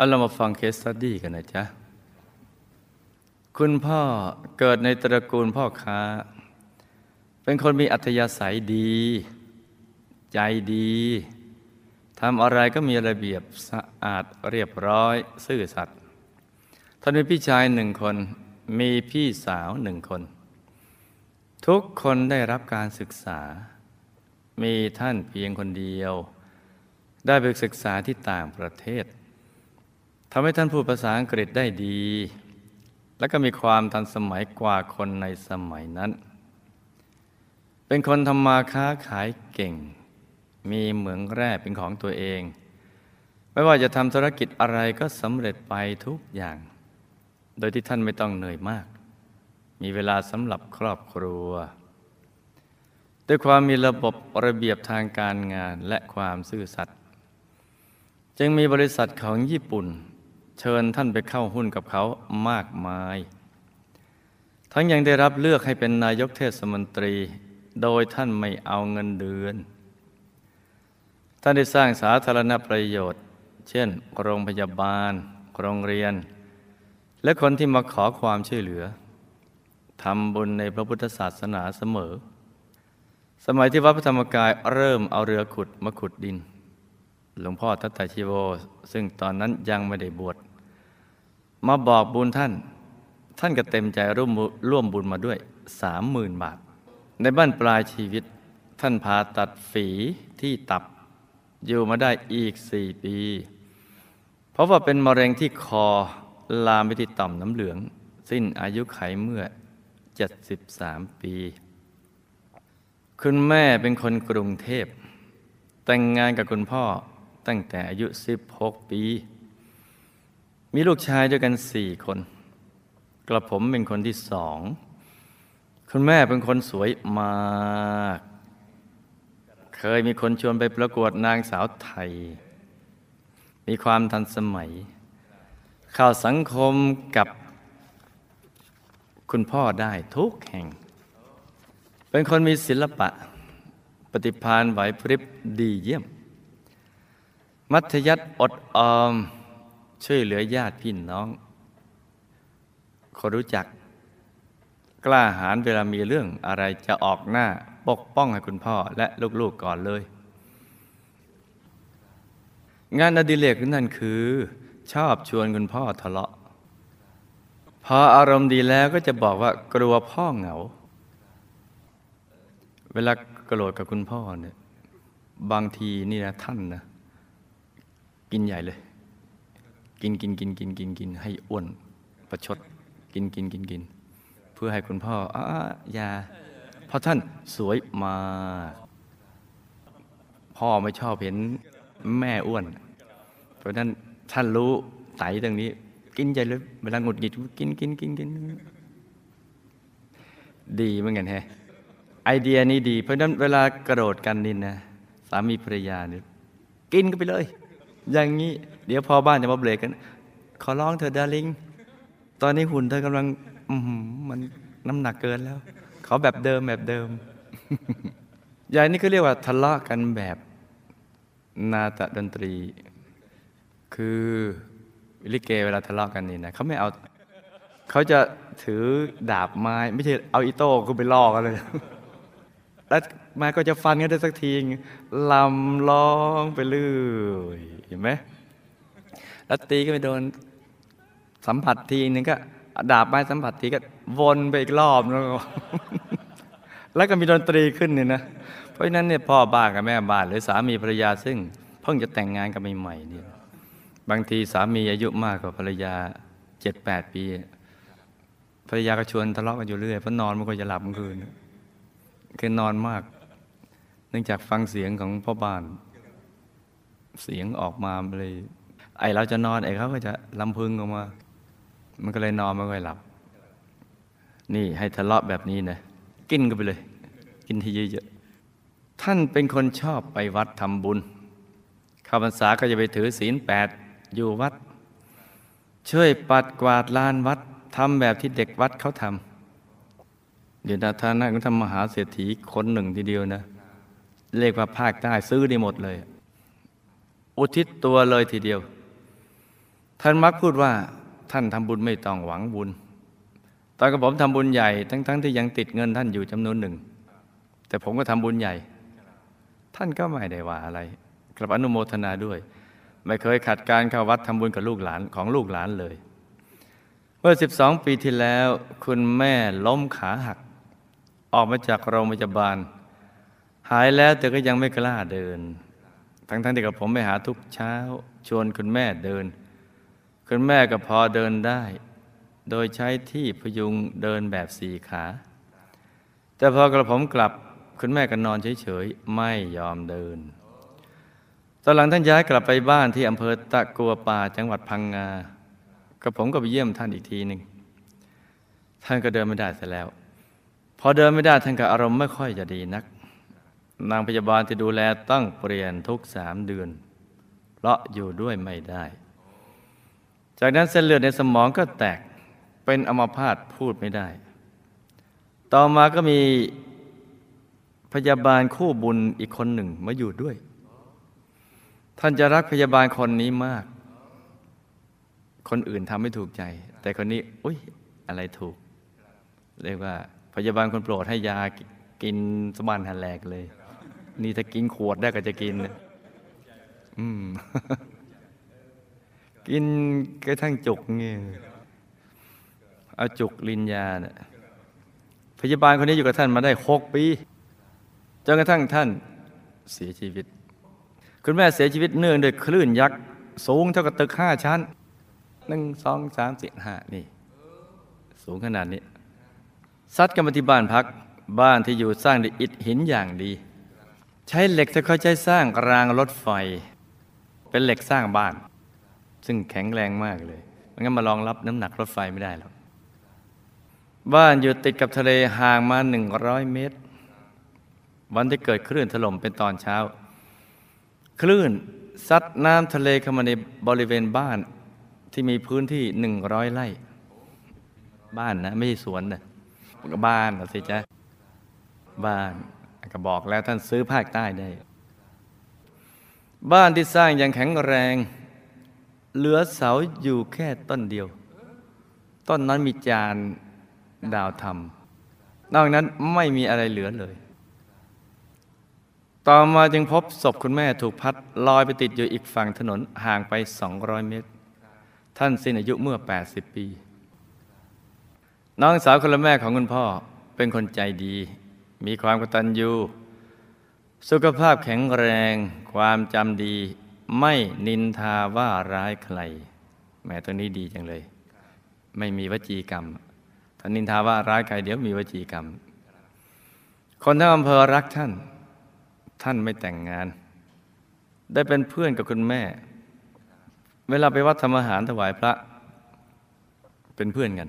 เอาเรามาฟัง case study กันนะจ๊ะ คุณพ่อเกิดในตระกูลพ่อค้า เป็นคนมีอัธยาศัยดี ใจดีทำอะไรก็มีระเบียบสะอาดเรียบร้อยซื่อสัตย์ท่านมีพี่ชายหนึ่งคน มีพี่สาวหนึ่งคน ทุกคนได้รับการศึกษา มีท่านเพียงคนเดียว ได้ไปศึกษาที่ต่างประเทศ ทำให้ท่านพูดภาษาอังกฤษได้ดี และก็มีความทันสมัยกว่าคนในสมัยนั้น เป็นคนทำมาค้าขายเก่ง มีเหมืองแร่เป็นของตัวเอง ไม่ว่าจะทำธุรกิจอะไรก็สำเร็จไปทุกอย่าง โดยที่ท่านไม่ต้องเหนื่อยมาก มีเวลาสำหรับครอบครัว ด้วยความมีระบบระเบียบทางการงานและความซื่อสัตย์จึงมีบริษัทของญี่ปุ่น เชิญท่านไปเข้าหุ้นกับเขามากมาย ทั้งยังได้รับเลือกให้เป็นนายกเทศมนตรี โดยท่านไม่เอาเงินเดือน ท่านได้สร้างสาธารณประโยชน์ เช่น โรงพยาบาล โรงเรียน และคนที่มาขอความช่วยเหลือทำบุญในพระพุทธศาสนาเสมอ สมัยที่วัดพระธรรมกายเริ่มเอาเรือขุดมาขุดดิน หลวงพ่อทัตตาชิโว ซึ่งตอนนั้นยังไม่ได้บวช มาบอกบุญท่าน ท่านก็เต็มใจร่วมร่วมบุญมาด้วยสามหมื่นบาท ในบ้านปลายชีวิต ท่านผ่าตัดฝีที่ตับ อยู่มาได้อีกสี่ปี เพราะว่าเป็นมะเร็งที่คอลามไปที่ต่อมน้ำเหลือง สิ้นอายุไขเมื่อ 73 ปี คุณแม่เป็นคนกรุงเทพ แต่งงานกับคุณพ่อตั้งแต่อายุ 16 ปี มีลูกชายด้วยกันสี่คน กระผมเป็นคนที่สอง คุณแม่เป็นคนสวยมาก เคยมีคนชวนไปประกวดนางสาวไทย มีความทันสมัยข่าวสังคมกับคุณพ่อได้ทุกแห่ง เป็นคนมีศิลปะ ปฏิภาณไหวพริบดีเยี่ยม มัธยัติอดออม ช่วยเหลือญาติพี่น้อง คนรู้จัก กล้าหาญเวลามีเรื่องอะไรจะออกหน้าปกป้องให้คุณพ่อและลูกๆก่อนเลย งานอดิเรกนั่นคือ ชอบชวนคุณพ่อทะเลาะ พออารมณ์ดีแล้วก็จะบอกว่ากลัวพ่อเหงา เวลาโกรธกับคุณพ่อเนี่ยบางทีนี่นะท่านนะกินใหญ่เลย กินกินกินกินกินกินให้อ้วนประชดกินกินกินกิน เพื่อให้คุณพ่ออ้าอยาเพราะท่านสวยมากพ่อไม่ชอบเห็นแม่อ้วน เพราะนั้นท่านรู้ไตตรงนี้ กินใหญ่เลยเวลาหงุดหงิดกินกินกินกินดีเหมือนกันแฮะไอเดียนี้ดี เพราะนั้นเวลากระโดดกันนินนะสามีภรรยาเนี่ยกินก็ไปเลย อย่างนี้ เดี๋ยวพอบ้านจะมาเบรกกัน ขอร้องเธอดาริงตอนนี้หุ่นเธอกำลังมันน้ำหนักเกินแล้วเขาแบบเดิมแบบเดิมยางนี้ก็เรียกว่าทะเลาะกันแบบนาตะดนตรี คือลิเกเวลาทะเลาะกันนี่นะเขาไม่เอาเขาจะถือดาบไม้ ไม่ใช่เอาอิโต้คือไปล่อกันเลย แล้วมาก็จะฟันกันได้สักทีลำร้องไปเรื่อยเห็นไหม แล้วตีก็ไปโดนสัมผัสทีนึงก็ดาบไม้สัมผัสทีก็วนไปอีกรอบแล้วก็แล้วก็มีดนตรีขึ้นเนี่ยนะ เพราะฉะนั้นเนี่ยพ่อบ้านกับแม่บ้านหรือสามีภรรยาซึ่ง เพิ่งจะแต่งงานกันใหม่ๆเนี่ยบางทีสามีอายุมากกว่าภรรยาเจ็ดแปดปี ภรรยาก็ชวนทะเลาะกันอยู่เรื่อยเพราะนอนมันก็จะหลับกลางคืนคือนอนมาก เนื่องจากฟังเสียงของพ่อบ้าน เสียงออกมาเลย ไอเราจะนอนไอเขาก็จะลำพึงออกมา มันก็เลยนอนไม่ค่อยหลับ นี่ให้ทะเลาะแบบนี้นะกินกันไปเลย กินที่เยอะๆท่านเป็นคนชอบไปวัดทำบุญข้าพรรษาก็จะไปถือศีลแปดอยู่วัด ช่วยปัดกวาดลานวัดทำแบบที่เด็กวัดเขาทำเดี๋ยวนาทานะก็ทำมหาเศรษฐีคนหนึ่งทีเดียวนะเรียกว่าภาคใต้ซื้อได้หมดเลย อุทิศตัวเลยทีเดียว ท่านมักพูดว่าท่านทำบุญไม่ต้องหวังบุญ ตอนกับผมทำบุญใหญ่ ทั้งๆทที่ยังติดเงินท่านอยู่จำนวนหนึ่ง แต่ผมก็ทำบุญใหญ่ ท่านก็ไม่ได้ว่าอะไรกลับอนุโมทนาด้วย ไม่เคยขัดการเข้าวัดทำบุญกับลูกหลานของลูกหลานเลย เมื่อ 12 ปีที่แล้ว คุณแม่ล้มขาหัก ออกมาจากโรงพยาบาล หายแล้วแต่ก็ยังไม่กล้าเดิน ทั้งๆที่กับผมไปหาทุกเช้า ชวนคุณแม่เดิน คุณแม่ก็พอเดินได้ โดยใช้ที่พยุงเดินแบบสี่ขา แต่พอกระผมกลับคุณแม่ก็นอนเฉยๆ ไม่ยอมเดิน ตอนหลังท่านย้ายกลับไปบ้านที่อำเภอตะกัวป่าจังหวัดพังงาก็ผมก็ไปเยี่ยมท่านอีกทีหนึ่ง ท่านก็เดินไม่ได้เสียแล้ว พอเดินไม่ได้ท่านก็อารมณ์ไม่ค่อยจะดีนัก นางพยาบาลที่ดูแลต้องเปลี่ยนทุกสามเดือน เพราะอยู่ด้วยไม่ได้ จากนั้นเส้นเลือดในสมองก็แตกเป็นอัมพาตพูดไม่ได้ ต่อมาก็มีพยาบาลคู่บุญอีกคนหนึ่งมาอยู่ด้วย ท่านจะรักพยาบาลคนนี้มาก คนอื่นทำไม่ถูกใจ แต่คนนี้ อุ้ยอะไรถูก เรียกว่า พยาบาลคนโปรดให้ยากินสมานหันแหลกเลย นี่ถ้ากินขวดได้ก็จะกินอืม กินกระทั่งจุกเงี้ยเอาจุกลินยาเนี่ยพยาบาลคนนี้อยู่กับท่านมาได้หกปีจนกระทั่งท่านเสียชีวิต คุณแม่เสียชีวิตเนื่องด้วยคลื่นยักษ์ สูงเท่ากับตึกห้าชั้นหนึ่งสองสามสี่ห้านี่ สูงขนาดนี้ซัดกันมาที่บ้านพักบ้านที่อยู่สร้างด้วยอิฐหินอย่างดี ใช้เหล็กที่เขาใช้สร้างรางรถไฟ เป็นเหล็กสร้างบ้าน ซึ่งแข็งแรงมากเลยมันก็มารองรับน้ำหนักรถไฟไม่ได้หรอกบ้านอยู่ติดกับทะเลห่างมาหนึ่งร้อยเมตร วันที่เกิดคลื่นถล่มเป็นตอนเช้า คลื่นซัดน้ำทะเลเข้ามาในบริเวณบ้านที่มีพื้นที่หนึ่งร้อยไร่ บ้านนะไม่ใช่สวนนะบ้านนะสิจ๊ะบ้านก็บอกแล้วท่านซื้อภาคใต้ได้ บ้านที่สร้างอย่างแข็งแรง เหลือเสาอยู่แค่ต้นเดียว ต้นนั้นมีจานดาวธรรม นอกนั้นไม่มีอะไรเหลือเลย ต่อมาจึงพบศพคุณแม่ถูกพัดลอยไปติดอยู่อีกฝั่งถนนห่างไป 200 เมตร ท่านสิ้นอายุเมื่อ 80 ปี น้องสาวคนละแม่ของคุณพ่อเป็นคนใจดี มีความกตัญญูสุขภาพแข็งแรง ความจำดี ไม่นินทาว่าร้ายใครแม่ตัวนี้ดีจังเลย ไม่มีวจีกรรมถ้านินทาว่าร้ายใครเดี๋ยวมีวจีกรรม คนทั้งอำเภอรักท่าน ท่านไม่แต่งงาน ได้เป็นเพื่อนกับคุณแม่ เวลาไปวัดทำอาหารถวายพระ เป็นเพื่อนกัน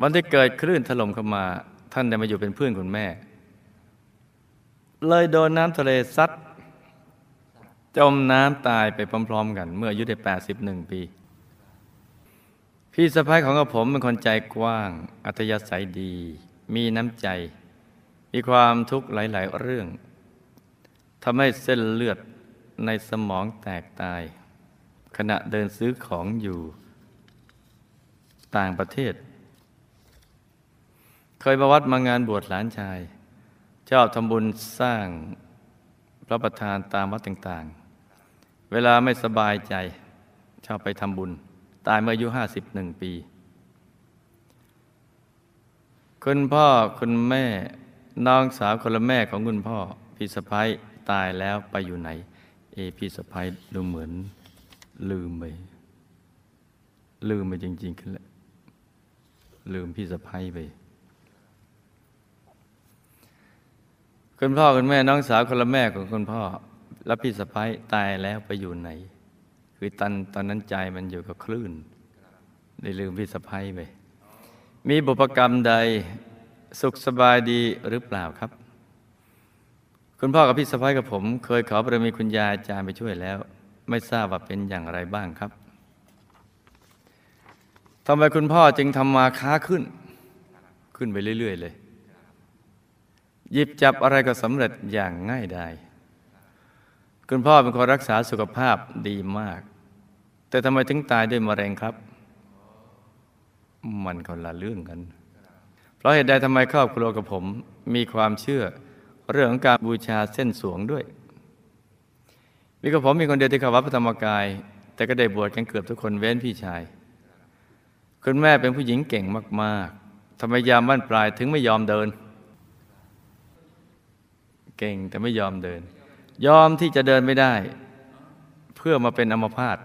วันที่เกิดคลื่นถล่มเข้ามา ท่านได้มาอยู่เป็นเพื่อนคุณแม่ เลยโดนน้ำทะเลซัด จมน้ำตายไปพร้อมๆกัน เมื่ออายุได้81 ปี พี่สะพ้ายของกระผมเป็นคนใจกว้าง อัธยาศัยดี มีน้ำใจ มีความทุกข์หลายๆเรื่องทำให้เส้นเลือดในสมองแตกตาย ขณะเดินซื้อของอยู่ ต่างประเทศ เคยมาวัดมางานบวชหลานชายชอบทำบุญสร้างพระประธานตามวัดต่างๆ เวลาไม่สบายใจ ชอบไปทำบุญ ตายเมื่ออายุห้าสิบหนึ่งปี คุณพ่อคุณแม่น้องสาวคนละแม่ของคุณพ่อ พี่สะพ้ายตายแล้วไปอยู่ไหน เอพี่สะพ้ายดูเหมือน ลืมไปลืมไปจริงๆขึ้นแล้วลืมพี่สะพ้ายไปคุณพ่อคุณแม่น้องสาวคนละแม่ของคุณพ่อ แล้วพี่สะพ้ายตายแล้วไปอยู่ไหน คือตอนตอนนั้นใจมันอยู่กับคลื่นได้ลืมพี่สะพ้ายไป มีบุพกรรมใดสุขสบายดีหรือเปล่าครับ คุณพ่อกับพี่สะพ้ายกับผม เคยขอบารมีคุณยายอาจารย์ไปช่วยแล้ว ไม่ทราบว่าเป็นอย่างไรบ้างครับทำไมคุณพ่อจึงทำมาค้าขึ้น ขึ้นไปเรื่อย ๆ เลย หยิบจับอะไรก็สำเร็จอย่างง่ายดาย คุณพ่อเป็นคนรักษาสุขภาพดีมาก แต่ทำไมถึงตายด้วยมะเร็งครับ มันคนละเรื่องกัน เพราะเหตุใดทำไมครอบครัวกับผม มีความเชื่อ เรื่องของการบูชาเส้นสวงด้วย มีกับผมมีคนเดียวที่เข้าวัดพระธรรมกาย แต่ก็ได้บวชกันเกือบทุกคนเว้นพี่ชาย คุณแม่เป็นผู้หญิงเก่งมากๆทำไมยามบ้านปลายถึงไม่ยอมเดิน เก่งแต่ไม่ยอมเดิน ยอมที่จะเดินไม่ได้ เพื่อมาเป็นอัมพาต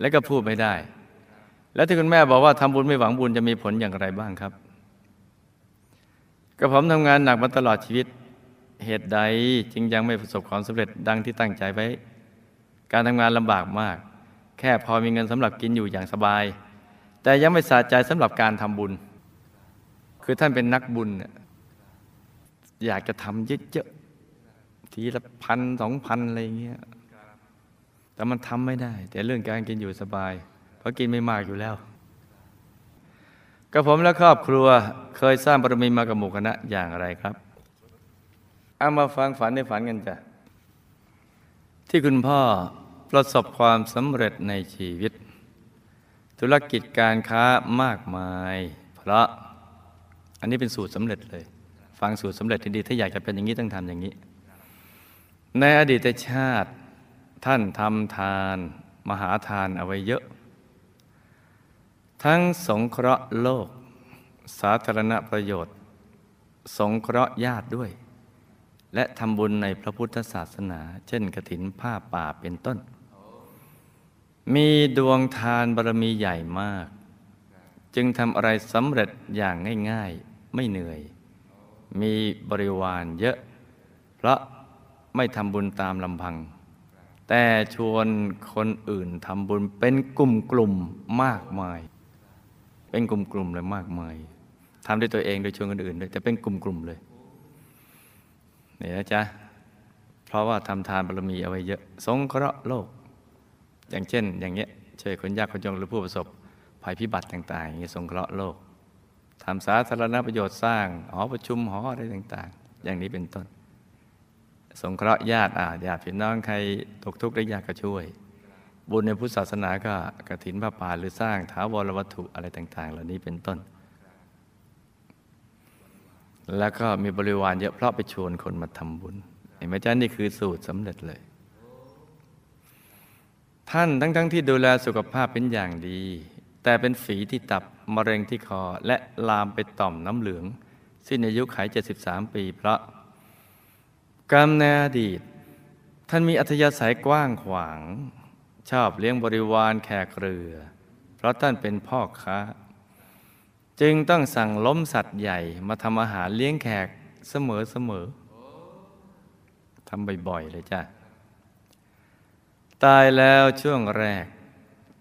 และก็พูดไม่ได้ แล้วที่คุณแม่บอกว่าทำบุญไม่หวังบุญจะมีผลอย่างไรบ้างครับกระผมทำงานหนักมาตลอดชีวิตเหตุใดจึงยังไม่ประสบความสำเร็จดังที่ตั้งใจไว้ การทำงานลำบากมาก แค่พอมีเงินสำหรับกินอยู่อย่างสบาย แต่ยังไม่สะใจสำหรับการทำบุญ คือท่านเป็นนักบุญ อยากจะทำเยอะ ทีละพันสองพันอะไรเงี้ยแต่มันทำไม่ได้ แต่เรื่องการกินอยู่สบาย เพราะกินไม่มากอยู่แล้วกับผมและครอบครัวเคยสร้างบารมีมากับหมู่คณะอย่างไรครับเอามาฟังฝันในฝันกันจ้ะที่คุณพ่อประสบความสำเร็จในชีวิต ธุรกิจการค้ามากมาย เพราะ อันนี้เป็นสูตรสำเร็จเลย ฟังสูตรสำเร็จดีๆถ้าอยากจะเป็นอย่างนี้ต้องทำอย่างนี้ ในอดีตชาติท่านทำทานมหาทานเอาไว้เยอะ ทั้งสงเคราะห์โลก สาธารณประโยชน์ สงเคราะห์ญาติด้วย และทำบุญในพระพุทธศาสนา เช่นกระถินผ้าป่าเป็นต้น มีดวงทานบารมีใหญ่มาก จึงทำอะไรสำเร็จอย่างง่าย ๆ ไม่เหนื่อย มีบริวารเยอะ เพราะ ไม่ทำบุญตามลำพัง แต่ชวนคนอื่นทำบุญเป็นกลุ่มกลุ่มๆมากมาย เป็นกลุ่มกลุ่มๆเลยมากมายทำด้วยตัวเองโดยชวนคนอื่นด้วยแต่เป็นกลุ่มกลุ่มๆเลยเนี่ยนะจ๊ะเพราะว่าทำทานบารมีเอาไว้เยอะ สงเคราะห์โลก อย่างเช่น อย่างเงี้ยช่วยคนยากคนจนหรือผู้ประสบภัยพิบัติต่างๆอย่างเงี้ยสงเคราะห์โลกทำสาธารณประโยชน์สร้างหอประชุมหออะไรต่าง ๆ อย่างนี้เป็นต้น สงเคราะห์ญาติอาญาติพี่น้องใครตกทุกข์ได้ยากก็ช่วย บุญในพุทธศาสนาก็กฐินพระป่าหรือสร้างท้าวรวัตถุอะไรต่าง ๆ เหล่านี้เป็นต้น แล้วก็มีบริวารเยอะเพราะไปชวนคนมาทำบุญเห็นไหมจ๊ะนี่คือสูตรสำเร็จเลย ท่านทั้งๆทที่ดูแลสุขภาพเป็นอย่างดี แต่เป็นฝีที่ตับมะเร็งที่คอและลามไปต่อมน้ำเหลือง สิ้นอายุขัย73 ปีเพราะ กรรมในอดีต ท่านมีอัธยาศัยกว้างขวาง ชอบเลี้ยงบริวารแขกเรือ เพราะท่านเป็นพ่อค้า จึงต้องสั่งล้มสัตว์ใหญ่มาทำอาหารเลี้ยงแขกเสมอเสมอทำบ่อยๆเลยจ้ะ ตายแล้วช่วงแรก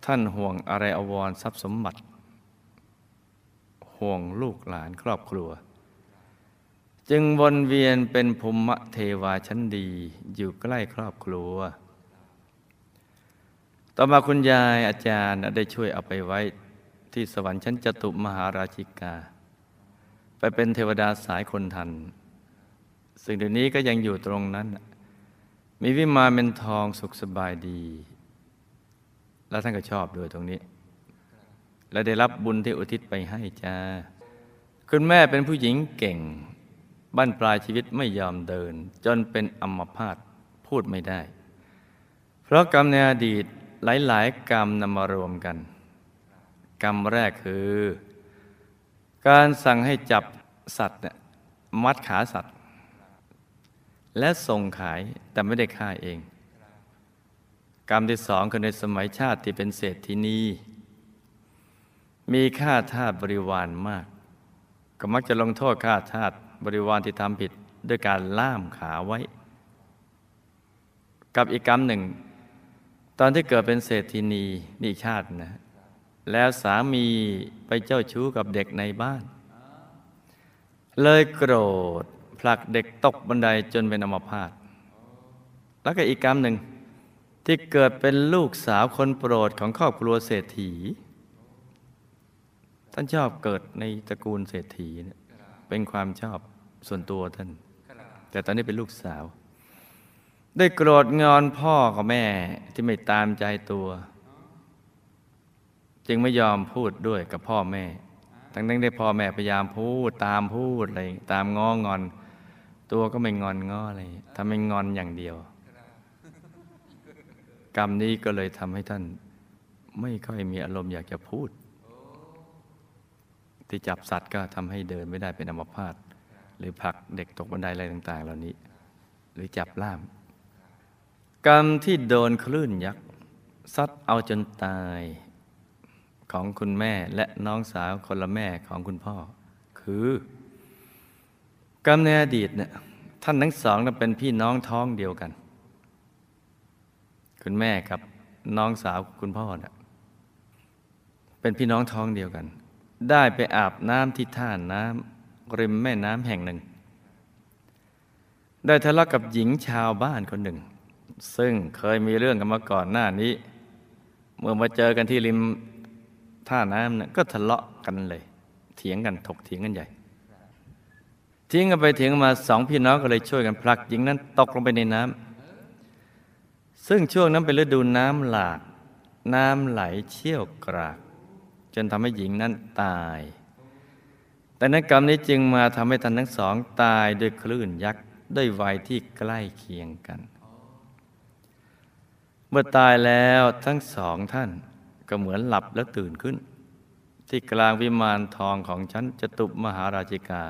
ท่านห่วงอะไรอววรทรัพย์สมบัติ ห่วงลูกหลานครอบครัว จึงวนเวียนเป็นภูมิเทวาชั้นดีอยู่ใกล้ครอบครัว ต่อมาคุณยายอาจารย์ได้ช่วยเอาไปไว้ที่สวรรค์ชั้นจตุมหาราชิกา ไปเป็นเทวดาสายคนทัน ซึ่งเดี๋ยวนี้ก็ยังอยู่ตรงนั้น มีวิมานเป็นทองสุขสบายดี แล้วท่านก็ชอบด้วยตรงนี้ และได้รับบุญที่อุทิศไปให้จ้าคุณแม่เป็นผู้หญิงเก่ง บ้านปลายชีวิตไม่ยอมเดิน จนเป็นอัมพาตพูดไม่ได้ เพราะกรรมในอดีตหลาย ๆ กรรมนำมารวมกัน กรรมแรกคือ การสั่งให้จับสัตว์เนี่ยมัดขาสัตว์ และส่งขายแต่ไม่ได้ฆ่าเอง กรรมที่สองคือในสมัยชาติที่เป็นเศรษฐินีมีค่าทาสบริวารมาก ก็มักจะลงโทษค่าทาส บริวารที่ทำผิดด้วยการล่ามขาไว้ กับอีกกรรมหนึ่ง ตอนที่เกิดเป็นเศรษฐินีนี่ชาตินะ แล้วสามีไปเจ้าชู้กับเด็กในบ้าน เลยโกรธผลักเด็กตกบันไดจนเป็นอัมพาตแล้วก็อีกกรรมหนึ่งที่เกิดเป็นลูกสาวคนโปรดของครอบครัวเศรษฐี ท่านชอบเกิดในตระกูลเศรษฐีเนี่ย เป็นความชอบส่วนตัวท่าน แต่ตอนนี้เป็นลูกสาว ได้โกรธงอนพ่อกับแม่ที่ไม่ตามใจตัว จึงไม่ยอมพูดด้วยกับพ่อแม่ ทั้งนั้นได้พ่อแม่พยายามพูดตามพูดอะไรตามง้องอน ตัวก็ไม่งอนง้ออะไรทำให้งอนอย่างเดียว กรรมนี้ก็เลยทำให้ท่าน ไม่ค่อยมีอารมณ์อยากจะพูด ที่จับสัตว์ก็ทำให้เดินไม่ได้เป็นอัมพาตหรือผลักเด็กตกบันไดอะไรต่าง ๆ เหล่านี้ หรือจับล่าม กรรมที่โดนคลื่นยักษ์ซัดเอาจนตายของคุณแม่และน้องสาวคนละแม่ของคุณพ่อ คือ กรรมในอดีตเนี่ยท่านทั้งสองเป็นพี่น้องท้องเดียวกัน คุณแม่กับน้องสาวคุณพ่อเนี่ยเป็นพี่น้องท้องเดียวกัน ได้ไปอาบน้ำที่ท่าน้ำริมแม่น้ำแห่งหนึ่ง ได้ทะเลาะกับหญิงชาวบ้านคนหนึ่ง ซึ่งเคยมีเรื่องกันมาก่อนหน้านี้ เมื่อมาเจอกันที่ริมท่าน้ำเนี่ยก็ทะเลาะกันเลย เถียงกันถกเถียงกันใหญ่ทิ้งกันไปเถียงมาสองพี่น้องก็เลยช่วยกันผลักหญิงนั้นตกลงไปในน้ำซึ่งช่วงนั้นเป็นฤดูน้ำหลาก น้ำไหลเชี่ยวกราก จนทำให้หญิงนั้นตาย แต่นั้นกรรมนี้จึงมาทำให้ท่านทั้งสองตายด้วยคลื่นยักษ์ด้วยวัยที่ใกล้เคียงกัน เมื่อตายแล้วทั้งสองท่านก็เหมือนหลับแล้วตื่นขึ้น ที่กลางวิมานทองของฉันจตุมหาราชิกา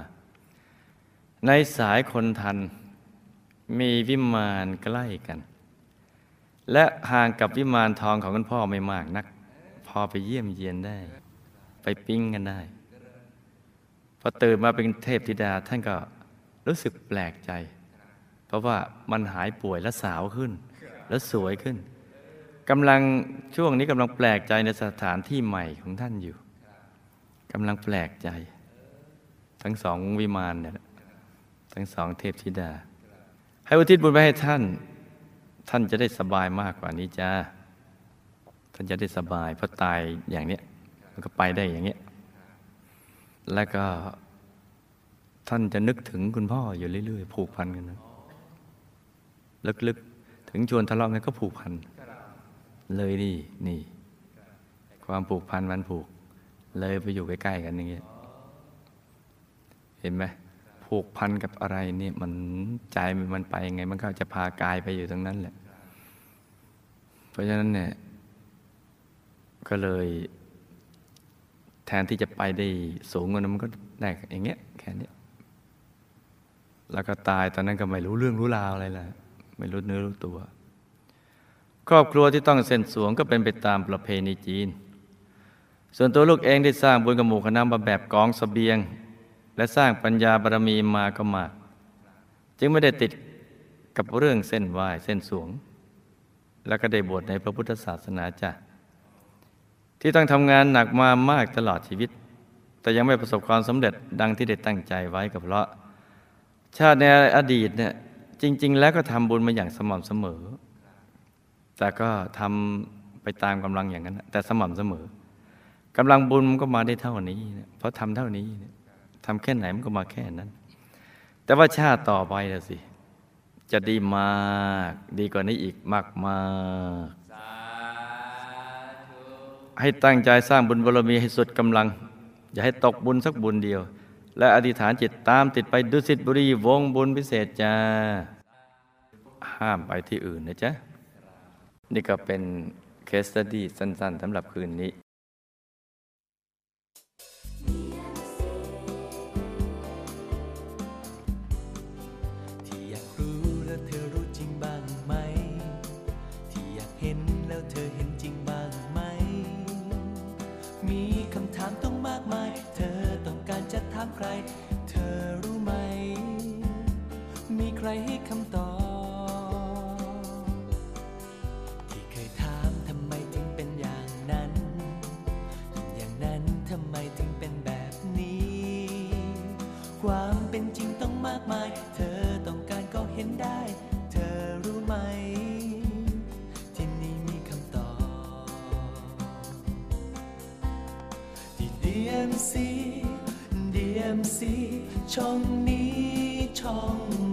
ในสายคนทันมีวิมานใกล้กัน และห่างกับวิมานทองของคุณพ่อไม่มากนัก อไปเยี่ยมเยียนได้ ไปปิ้งกันได้ พอตื่นมาเป็นเทพธิดาท่านก็รู้สึกแปลกใจ เพราะว่ามันหายป่วยและสาวขึ้น และสวยขึ้นกำลังช่วงนี้กำลังแปลกใจในสถานที่ใหม่ของท่านอยู่กำลังแปลกใจ ทั้งสองวิมานเนี่ยทั้งสองเทพธิดา ให้อุทิศบุญไปให้ท่าน ท่านจะได้สบายมากกว่านี้จ้าานจะได้สบายเพราะตายอย่างเนี้ยมันก็ไปได้อย่างเนี้ยแล้วก็ท่านจะนึกถึงคุณพ่ออยู่เรื่อย ๆ ผูกพันกันนะลึกๆ ถึงชวนทะเลาะกันก็ผูกพัน เลยนี่นี่ ความผูกพันมันผูก เลยไปอยู่ใกล้ๆกันอย่างเงี้ยเห็นไหมผูกพันกับอะไรเนี่ยมันใจมันไปยังไง มันก็จะพากายไปอยู่ตรงนั้นแหละ เพราะฉะนั้นเนี่ย ก็เลย แทนที่จะไปได้สูงกว่านั้นมันก็ได้อย่างเงี้ยแค่นี้แล้วก็ตายตอนนั้นก็ไม่รู้เรื่องรู้ราวอะไรละไม่รู้เนื้อรู้ตัว ครอบครัวที่ต้องเส้นสวงก็เป็นไปตามประเพณีจีน ส่วนตัวลูกเองได้สร้างบุญกับหมู่คณะมาแบบกองสเสบียง และสร้างปัญญาบารมีมาก็มาก จึงไม่ได้ติดกับเรื่องเส้นไหวเส้นสวง แล้วก็ได้บวชในพระพุทธศาสนาจ้ะ ที่ต้องทำงานหนักมามากตลอดชีวิต แต่ยังไม่ประสบความสำเร็จดังที่ได้ตั้งใจไว้ก็เพราะ ชาติในอดีตเนี่ยจริง ๆ แล้วก็ทำบุญมาอย่างสม่ำเสมอ แต่ก็ทำไปตามกำลังอย่างนั้น แต่สม่ำเสมอกำลังบุญมันก็มาได้เท่านี้ เพราะทำเท่านี้ทำแค่ไหนมันก็มาแค่นั้น แต่ว่าชาติต่อไปละสิ จะดีมาก ดีกว่านี้อีกมากมาก ให้ตั้งใจสร้างบุญบารมีให้สุดกำลัง อย่าให้ตกบุญสักบุญเดียว และอธิษฐานจิตตามติดไปดุสิตบุรีวงบุญพิเศษจ้าห้ามไปที่อื่นนะจ๊ะ นี่ก็เป็นเคสตดี้สั้น ๆสำหรับคืนนี้ ช่อง